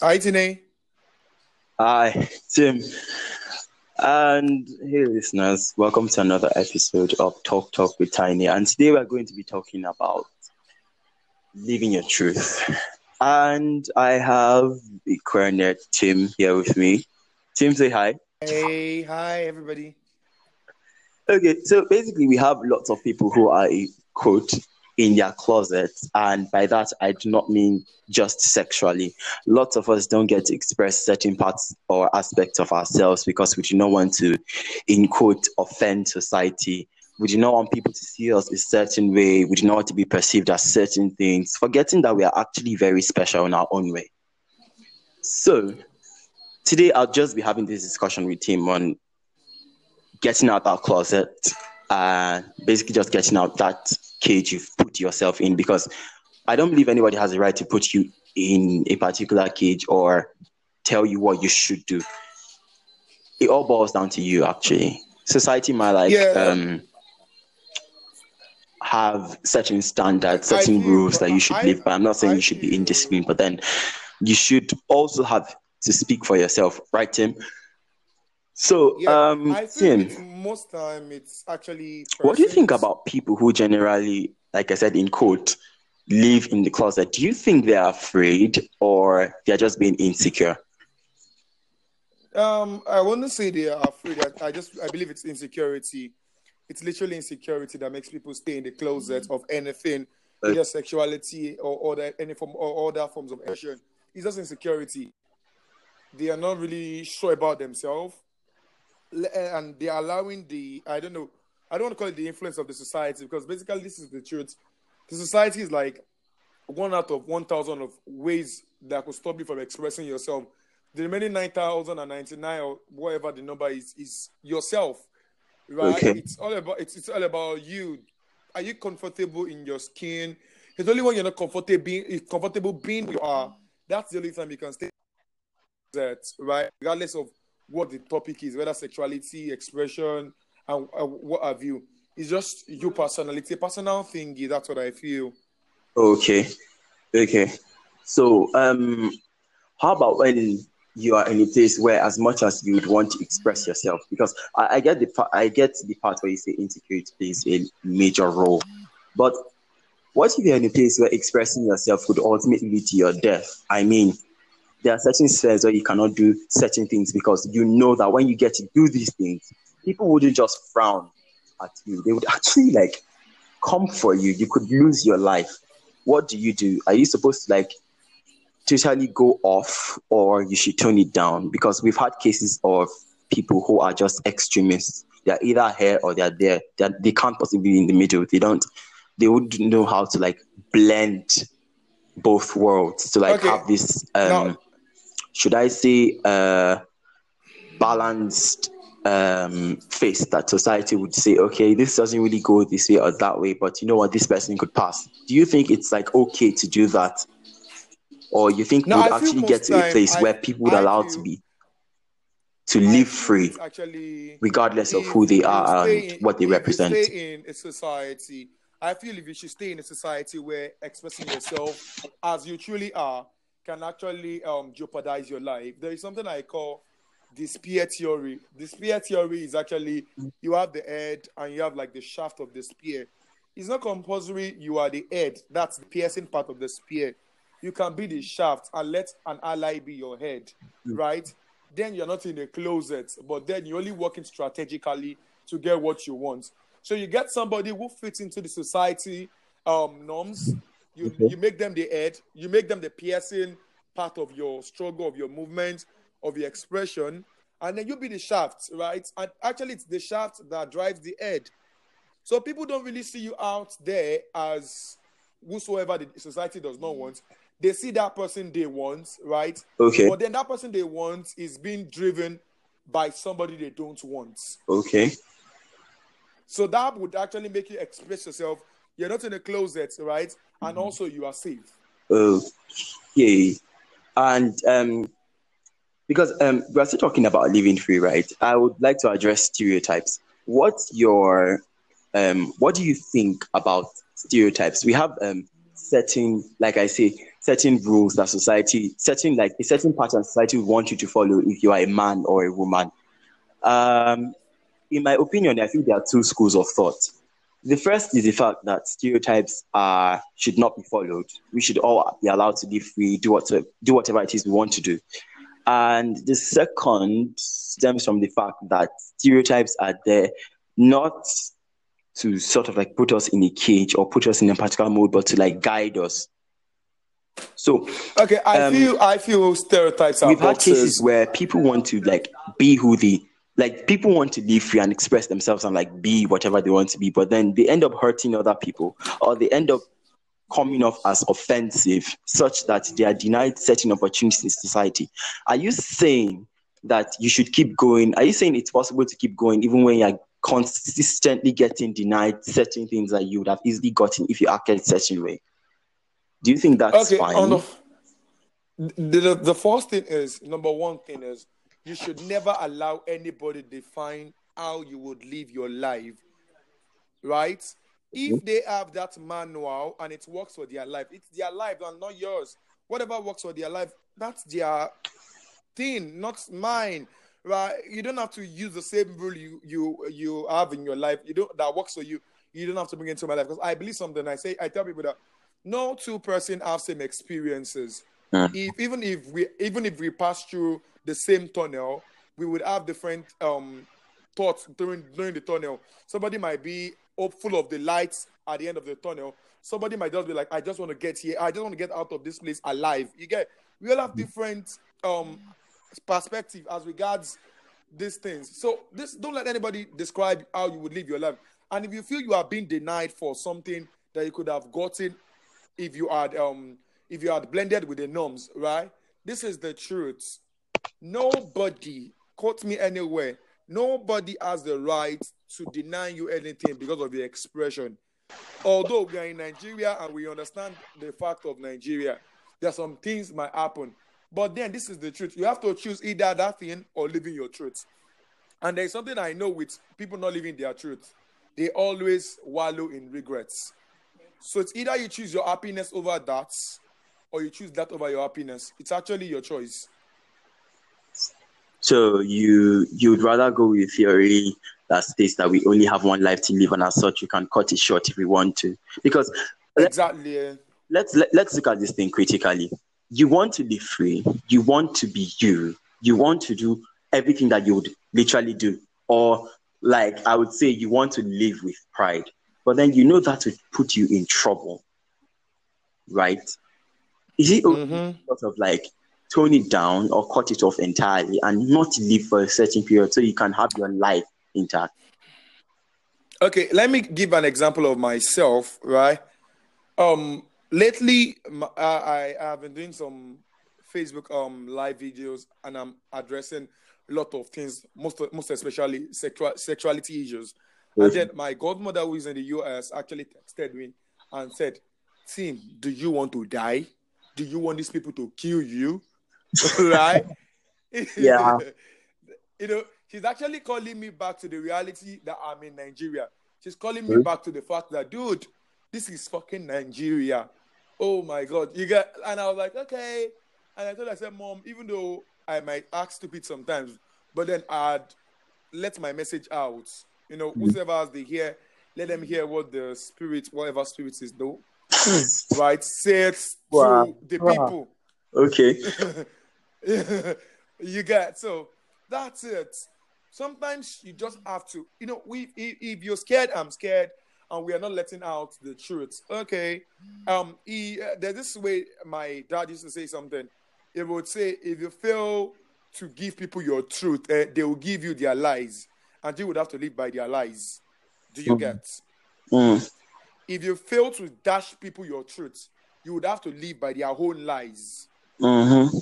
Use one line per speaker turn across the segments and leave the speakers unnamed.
Hi, Tine.
Hi, Tim. And hey, listeners, welcome to another episode of Talk Talk with Tiny. And today we're going to be talking about living your truth. And I have the coronet Tim here with me. Tim, say hi.
Hey, hi, everybody.
Okay, so basically, we have lots of people who are quote in their closets, and by that I do not mean just sexually. Lots of us don't get to express certain parts or aspects of ourselves because we do not want to, in quote, offend society. We do not want people to see us a certain way. We do not want to be perceived as certain things, forgetting that we are actually very special in our own way. So, today I'll just be having this discussion with him on getting out our closet, uh, basically just getting out that cage you've put yourself in because I don't believe anybody has the right to put you in a particular cage or tell you what you should do. It all boils down to you, actually. Society might like
Yeah.
um, have certain standards, certain
feel-
rules that you should
I-
live by. I'm not saying
I
you should be indisciplined, but then you should also have to speak for yourself, right, Tim? So,
Yeah,
um,
I
Tim,
most time it's actually.
what do you think about people who generally, like I said in quote, live in the closet? Do you think they're afraid or they're just being insecure?
Um, I wouldn't say they are afraid. I, I just I believe it's insecurity. It's literally insecurity that makes people stay in the closet of anything,
Uh,
either sexuality or other any form or other forms of action. It's just insecurity. They are not really sure about themselves, and they are allowing the I don't know. I don't want to call it the influence of the society because basically this is the truth. The society is like one out of one thousand of ways that could stop you from expressing yourself. The remaining nine thousand and ninety nine or whatever the number is is yourself, right?
Okay.
It's all about it's, it's all about you. Are you comfortable in your skin? It's only when you're not comfortable being eh, comfortable being you are. That's the only time you can stay that right, regardless of what the topic is, whether sexuality, expression, and uh, what have you. It's just your personality, personal thingy. That's what I feel.
Okay, okay. So, um, how about when you are in a place where, as much as you would want to express yourself, because I, I get the pa- I get the part where you say insecurity plays a major role, but what if you're in a place where expressing yourself could ultimately lead to your death? I mean, there are certain spheres where you cannot do certain things because you know that when you get to do these things, people wouldn't just frown at you; they would actually like come for you. You could lose your life what do you do? Are you supposed to like totally go off or you should tone it down? Because we've had cases of people who are just extremists. They're either here or they're there. They're, they can't possibly be in the middle. They don't, they wouldn't know how to like blend both worlds to like
Okay.
have this, um,
Now-
should I say, uh, balanced um face that society would say okay this doesn't really go this way or that way but you know what this person could pass. Do you think it's like okay to do that? Or you think
No,
we'd actually get to a place
I-
where people would
I
allow
feel-
to be to
I
live free
Actually,
regardless of who they are and
in-
what they represent
stay in a society, I feel if you should stay in a society where expressing yourself as you truly are can actually um, jeopardize your life. There is something I call the spear theory. The spear theory is actually you have the head and you have like the shaft of the spear. It's not compulsory you are the head. That's the piercing part of the spear. You can be the shaft and let an ally be your head, right? Then you're not in a closet, but then you're only working strategically to get what you want. So you get somebody who fits into the society um, norms. You you make them the head. You make them the piercing part of your struggle, of your movement, of your expression, and then you be the shaft, right? And actually, it's the shaft that drives the head. So people don't really see you out there as whosoever the society does not want. They see that person they want, right?
okay
But then that person they want is being driven by somebody they don't want.
okay
So that would actually make you express yourself. You're not in a closet, right? And also you are safe.
okay and um because um we're still talking about living free right i would like to address stereotypes what's your um what do you think about stereotypes we have um certain, like I say, certain rules that society, certain like a certain pattern society want you to follow if you are a man or a woman. Um, in my opinion, I think there are two schools of thought. The first is the fact that stereotypes are should not be followed. We should all be allowed to be free, do whatever, do whatever it is we want to do. And the second stems from the fact that stereotypes are there not to sort of like put us in a cage or put us in a particular mode, but to like guide us. So
okay, I um, feel I feel stereotypes are
we've boxes. had cases where people want to like be who they like people want to live free and express themselves and like be whatever they want to be, but then they end up hurting other people or they end up coming off as offensive such that they are denied certain opportunities in society. Are you saying that you should keep going? Are you saying it's possible to keep going even when you're consistently getting denied certain things that you would have easily gotten if you acted a certain way? Do you think that's okay, fine?
The, the, the first thing is number one thing is you should never allow anybody define how you would live your life. Right? If mm-hmm. they have that manual and it works for their life, it's their life and not yours. Whatever works for their life, that's their thing, not mine. Right? You don't have to use the same rule you you you have in your life. You don't that works for you. You don't have to bring it into my life because I believe something. I say I tell people that no two person have same experiences. Uh. If even if we even if we pass through the same tunnel, we would have different um, thoughts during during the tunnel. Somebody might be full of the lights at the end of the tunnel. Somebody might just be like, I just want to get here. I just want to get out of this place alive. You get we all have different um perspective as regards these things. So this don't let anybody describe how you would live your life. And if you feel you are being denied for something that you could have gotten if you had um if you had blended with the norms, right? This is the truth. Nobody, quote me anywhere, nobody has the right to deny you anything because of your expression. Although we are in Nigeria and we understand the fact of Nigeria, there are some things might happen. But then this is the truth. You have to choose either that thing or living your truth. And there's something I know with people not living their truth. They always wallow in regrets. So it's either you choose your happiness over that, or you choose that over your happiness. It's actually your choice.
So you you'd rather go with theory that states that we only have one life to live, and as such, we can cut it short if we want to. Because
exactly,
let's let, let's look at this thing critically. You want to live free. You want to be you. You want to do everything that you would literally do, or like I would say, you want to live with pride. But then you know that would put you in trouble, right? Is it mm-hmm. sort of like tone it down or cut it off entirely and not live for a certain period so you can have your life intact.
Okay, let me give an example of myself, right? Um, lately, I, I have been doing some Facebook um live videos, and I'm addressing a lot of things, most most especially sexual sexuality issues. Mm-hmm. And then my godmother, who is in the US, actually texted me and said, "Tim, do you want to die? Do you want these people to kill you?" right?
Yeah.
you know, she's actually calling me back to the reality that I'm in Nigeria. She's calling me mm-hmm. back to the fact that, dude, this is fucking Nigeria. Oh my god, you get, and I was like, okay. And I told her, I said, Mom, even though I might act stupid sometimes, but then I'd let my message out. You know, mm-hmm. whoever has the hear, let them hear what the spirit, whatever spirit is, though. right? Say it wow. to the wow. people.
Okay.
you get so that's it. Sometimes you just have to, you know, we if, if you're scared, I'm scared, and we are not letting out the truth. Okay, um, he, uh, there's this way my dad used to say something. He would say, if you fail to give people your truth, uh, they will give you their lies, and you would have to live by their lies. Do you mm. get?
Mm.
If you fail to dash people your truth, you would have to live by their own lies.
Mm-hmm.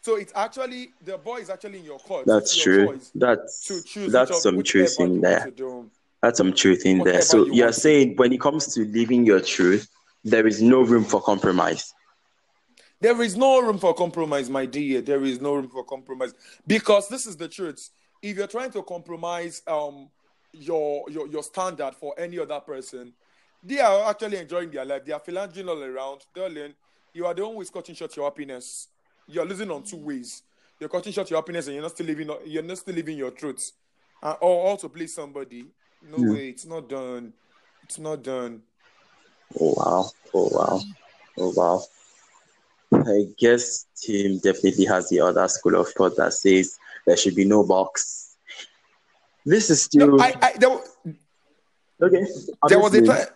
So it's actually the boy is actually in your court.
That's true. That's that's some truth in there. That's some truth in there. So you you're saying when it comes to living your truth, there is no room for compromise.
There is no room for compromise, my dear. There is no room for compromise because this is the truth. If you're trying to compromise um your your your standard for any other person, they are actually enjoying their life. They are philandering all around. Darling, you are the one who is cutting short your happiness. You are losing on two ways. You're cutting short your happiness, and you're not still living. You're not still living your truth. Uh, or also please somebody. No
Yeah.
way, it's not done. It's not done.
Oh wow. Oh wow. Oh wow. I guess Tim definitely has the other school of thought that says there should be no box. This is still
No, I, I there, wa-
okay.
there was a time.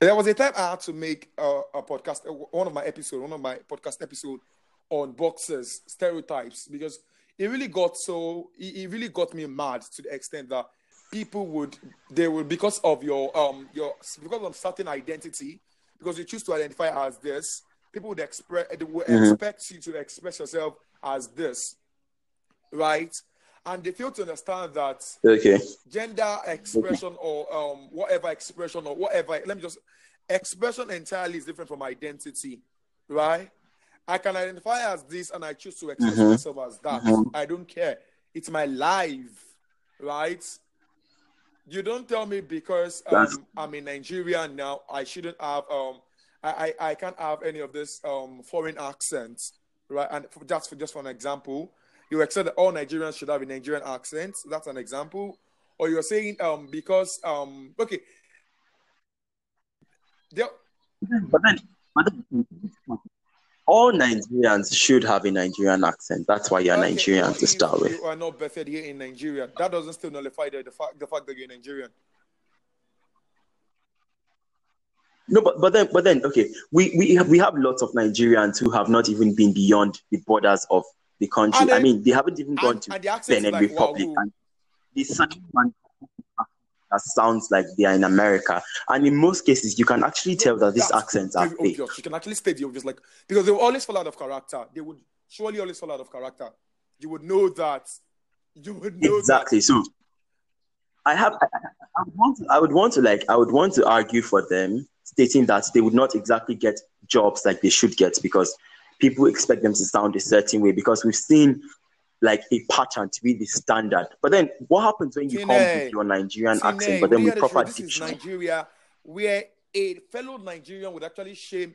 There was a time I had to make uh, a podcast, one of my episodes, one of my podcast episode on boxers stereotypes because it really got so it, really got me mad to the extent that people would they would because of your um your because of certain identity because you choose to identify as this people would express they would
Mhm.
expect you to express yourself as this right and they fail to understand that
Okay.
gender expression or um whatever expression or whatever let me just expression entirely is different from identity right i can identify as this and i choose to express
Mhm.
myself as that
Mhm.
i don't care it's my life right you don't tell me because um, i'm in nigeria now i shouldn't have um I, I i can't have any of this um foreign accents right and for, just for just for an example you accept that all Nigerians should have a Nigerian accent. That's an example. Or you're saying um because um okay. There,
But then, but then all Nigerians should have a Nigerian accent. That's why you're
okay,
Nigerian
what
to
if
start with.
You are not birthed here in Nigeria. That doesn't still nullify the, the fact the fact that you're Nigerian.
No, but, but then but then okay, we, we have we have lots of Nigerians who have not even been beyond the borders of the country.
And
I mean, they haven't even gone
And,
to
and the
Benin
like
Republic,
wow.
and they suddenly want that sounds like they are in America. And in most cases, you can actually tell that these
That's
accents are fake.
obvious. You can actually state the obvious, like because they will always fall out of character. They would surely always fall out of character. You would know that. You would know
Exactly. So I have I, I- I would want to, I would want to like I would want to argue for them, stating that they would not exactly get jobs like they should get because people expect them to sound a certain way because we've seen like a pattern to be the standard. But then what happens when you come with your Nigerian
that.
accent, but then
we
with proper.
This is? Nigeria, where a fellow Nigerian would actually shame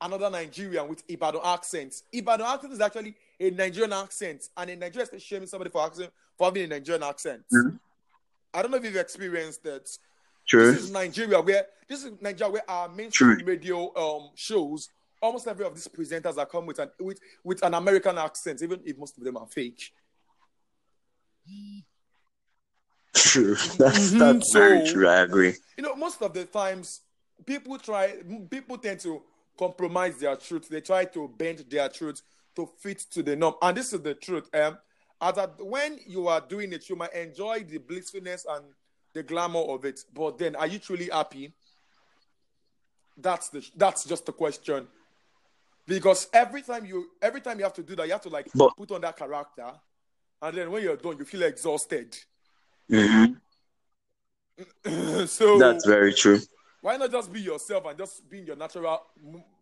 another Nigerian with Ibadan accent. Ibadan accent is actually a Nigerian accent, and a Nigerian is shaming somebody for accent for having a Nigerian accent.
Mhm.
I don't know if you've experienced that.
True.
This is Nigeria where this is Nigeria where our mainstream
True.
radio um shows almost every of these presenters are come with an with with an American accent, even if most of them are fake.
True. That's
Mhm,
that's very true. I agree.
You know, most of the times people try people tend to compromise their truth. They try to bend their truth to fit to the norm. And this is the truth. Um as that when you are doing it, you might enjoy the blissfulness and the glamour of it. But then are you truly happy? That's the that's just the question. Because every time you every time you have to do that, you have to like
But-
put on that character. And then when you're done, you feel exhausted.
Mhm.
so
That's very true.
why not just be yourself and just be in your natural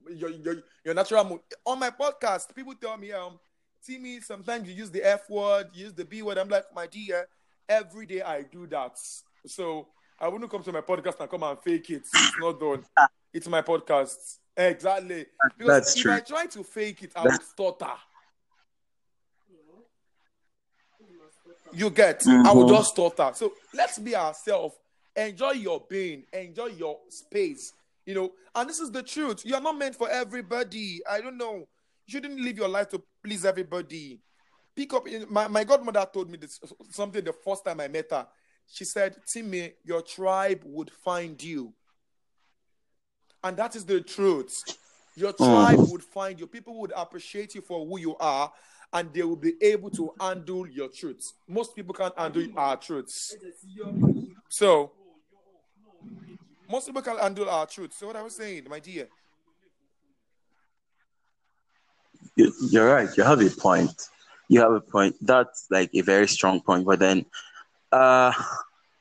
your, your, your natural mood on my podcast people tell me um Timmy sometimes you use the F word you use the B word I'm like my dear every day I do that so I wouldn't come to my podcast and come and fake it it's not done it's my podcast exactly. Because
That's
if
true.
I try to fake it I would stutter. You get? I would
Mhm.
just stutter. So let's be ourselves. Enjoy your being enjoy your space. You know and this is the truth. You are not meant for everybody. I don't know. You shouldn't live your life to please everybody. Pick up my, my godmother told me this something the first time i met her. She said timmy your tribe would find you and that is the truth your tribe would find you people would appreciate you for who you are and they will be able to handle your truth most people can't handle our truths so most people can't handle our truth. So what I was saying, my dear.
You're right. You have a point. You have a point. That's like a very strong point. But then, uh,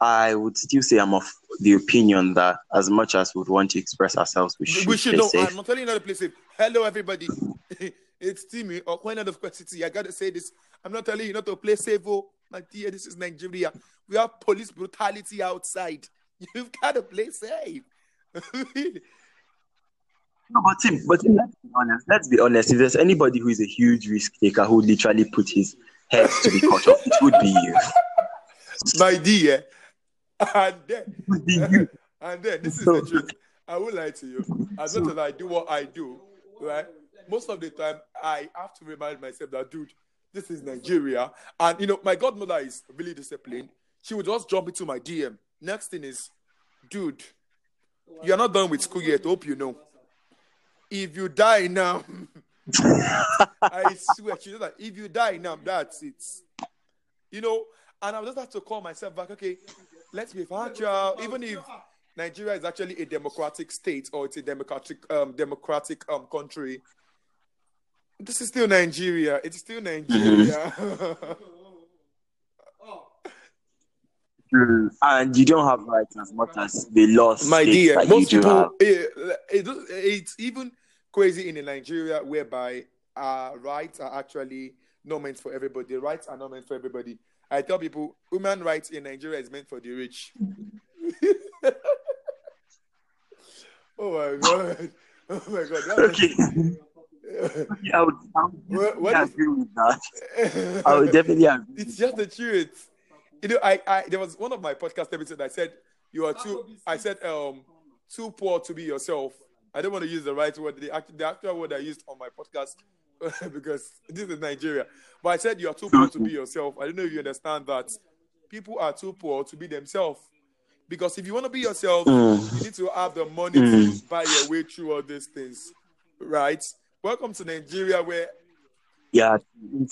I would still say I'm of the opinion that as much as we would want to express ourselves, we should,
we should know.
safe.
I'm not telling you not to play safe. Hello, everybody. it's Timmy or Queen of City. I gotta say this. I'm not telling you not to play safe. Oh, my dear, this is Nigeria. We have police brutality outside. You've got to play safe.
No, but Tim, but Tim, let's be honest. Let's be honest. If there's anybody who is a huge risk taker who literally put his head to be cut off, it would be you.
My dear. And then,
It would be you.
and then this is the truth. I will lie to you. As much as I do what I do, right? Most of the time, I have to remind myself that, dude, this is Nigeria. And, you know, my godmother is really disciplined. She would just jump into my DM. Next thing is, dude, you're not done with school yet. Hope you know. If you die now, I swear, she's that if you die now, that's it. You know, and I just have to call myself back, okay, let's be factual. Even if Nigeria is actually a democratic state or it's a democratic um democratic um country, this is still Nigeria. It's still Nigeria.
Mm. And you don't have rights as much as the laws
My dear,
that
most
you do have.
people, eh, it, it, it's even crazy in Nigeria whereby uh, rights are actually not meant for everybody. Rights are not meant for everybody. I tell people, human rights in Nigeria is meant for the rich. oh my god! Oh my god! That
Okay. Yeah, I would, I would
What- what
definitely
is-
agree with that. I would definitely agree.
it's just the truth. You know, I, I there was one of my podcast episodes I said you are too I said um too poor to be yourself. I don't want to use the right word, the, the actual word I used on my podcast because this is Nigeria. But I said you are too poor to be yourself. I don't know if you understand that. People are too poor to be themselves. Because if you want to be yourself,
Mm.
you need to have the money to buy your way through all these things. Right? Welcome to Nigeria where
Yeah.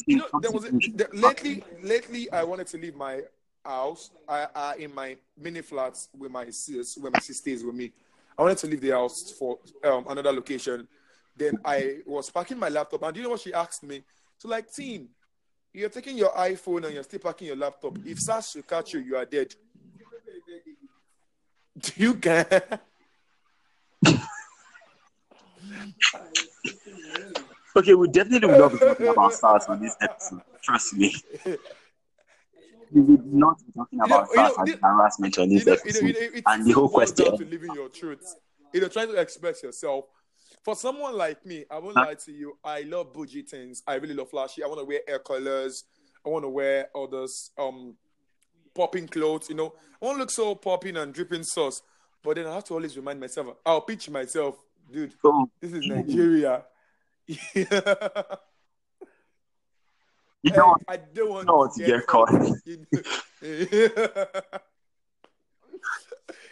You know, there was a, lately. Lately, I wanted to leave my house. I, I in my mini flats with my sis, where my sis stays with me. I wanted to leave the house for um, another location. Then I was packing my laptop, and do you know what she asked me? So like, Tim, you're taking your iPhone and you're still packing your laptop. If SARS should catch you, you are dead. Do you care?
Okay, we definitely will not be talking about SARS on this episode. Trust me. We will not be talking
You know-
about
you know,
and harassment on this
you know,
episode. and the whole question.
to living your truth. You know, trying to express yourself. For someone like me, I won't lie to you. I love bougie things. I really love flashy. I want to wear air colors. I want to wear all those um popping clothes. You know, I want to look so popping and dripping sauce. But then I have to always remind myself. I'll pitch myself, dude. This is Nigeria.
you
Hey,
know,
I don't want,
don't want to get caught.
You know-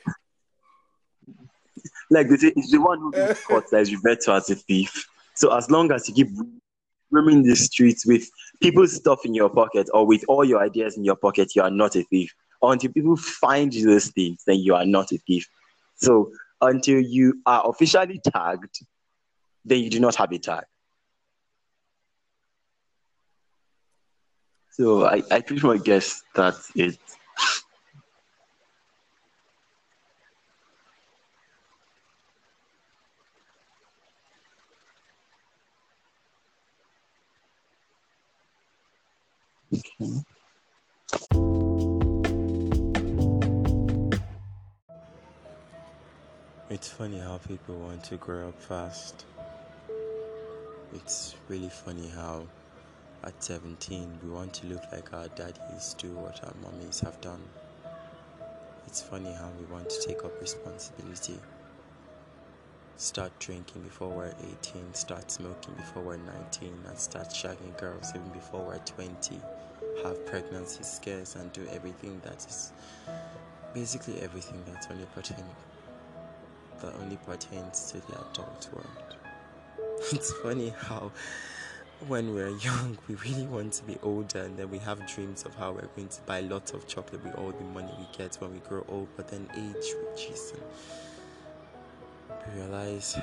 like they say, it's the one who gets caught that is referred to as a thief. So as long as you keep roaming the streets with people's stuff in your pocket or with all your ideas in your pocket, you are not a thief. Until people find you those things, then you are not a thief. So until you are officially tagged, then you do not have a tag. So I, I pretty much guess that's it.
It's funny how people want to grow up fast. It's really funny how at 17 we want to look like our daddies, do what our mummies have done. It's funny how we want to take up responsibility. Start drinking before we're 18, start smoking before we're 19, and start shagging girls even before we're 20. Have pregnancy scares and do everything that is basically everything that's only pertaining that only pertains to the adult world. It's funny how when we're young we really want to be older and then we have dreams of how we're going to buy lots of chocolate with all the money we get when we grow old, but then age reaches and we realize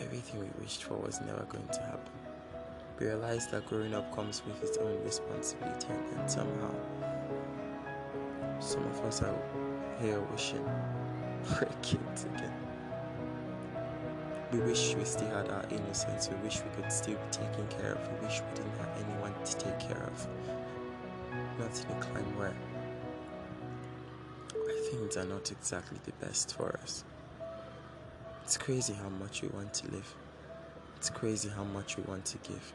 everything we wished for was never going to happen. We realize that growing up comes with its own responsibility and then somehow some of us are here wishing we're kids again. We wish we still had our innocence. We wish we could still be taken care of. We wish we didn't have anyone to take care of. Not in a climb where things are not exactly the best for us. It's crazy how much we want to live. It's crazy how much we want to give.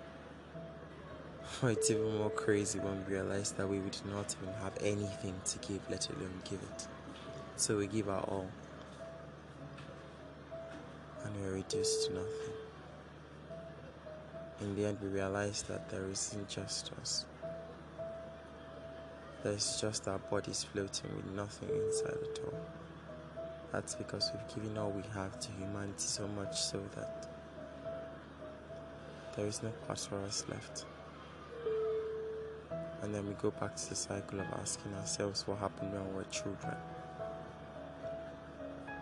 It's even more crazy when we realize that we would not even have anything to give, let alone give it. So we give our all. And we're reduced to nothing. In the end, we realize that there isn't just us. There's just our bodies floating with nothing inside at all. That's because we've given all we have to humanity so much so that there is no part for us left. And then we go back to the cycle of asking ourselves what happened when we were children.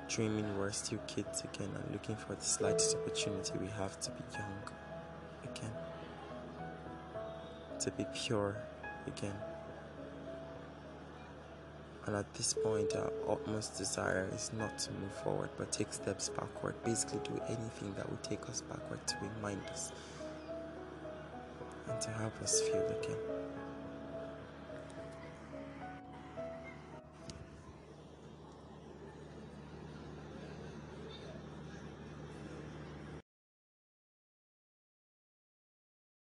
Dreaming we're still kids again and looking for the slightest opportunity we have to be young again. To be pure again. And at this point, our utmost desire is not to move forward but take steps backward. Basically, do anything that will take us backward to remind us and to help us feel again.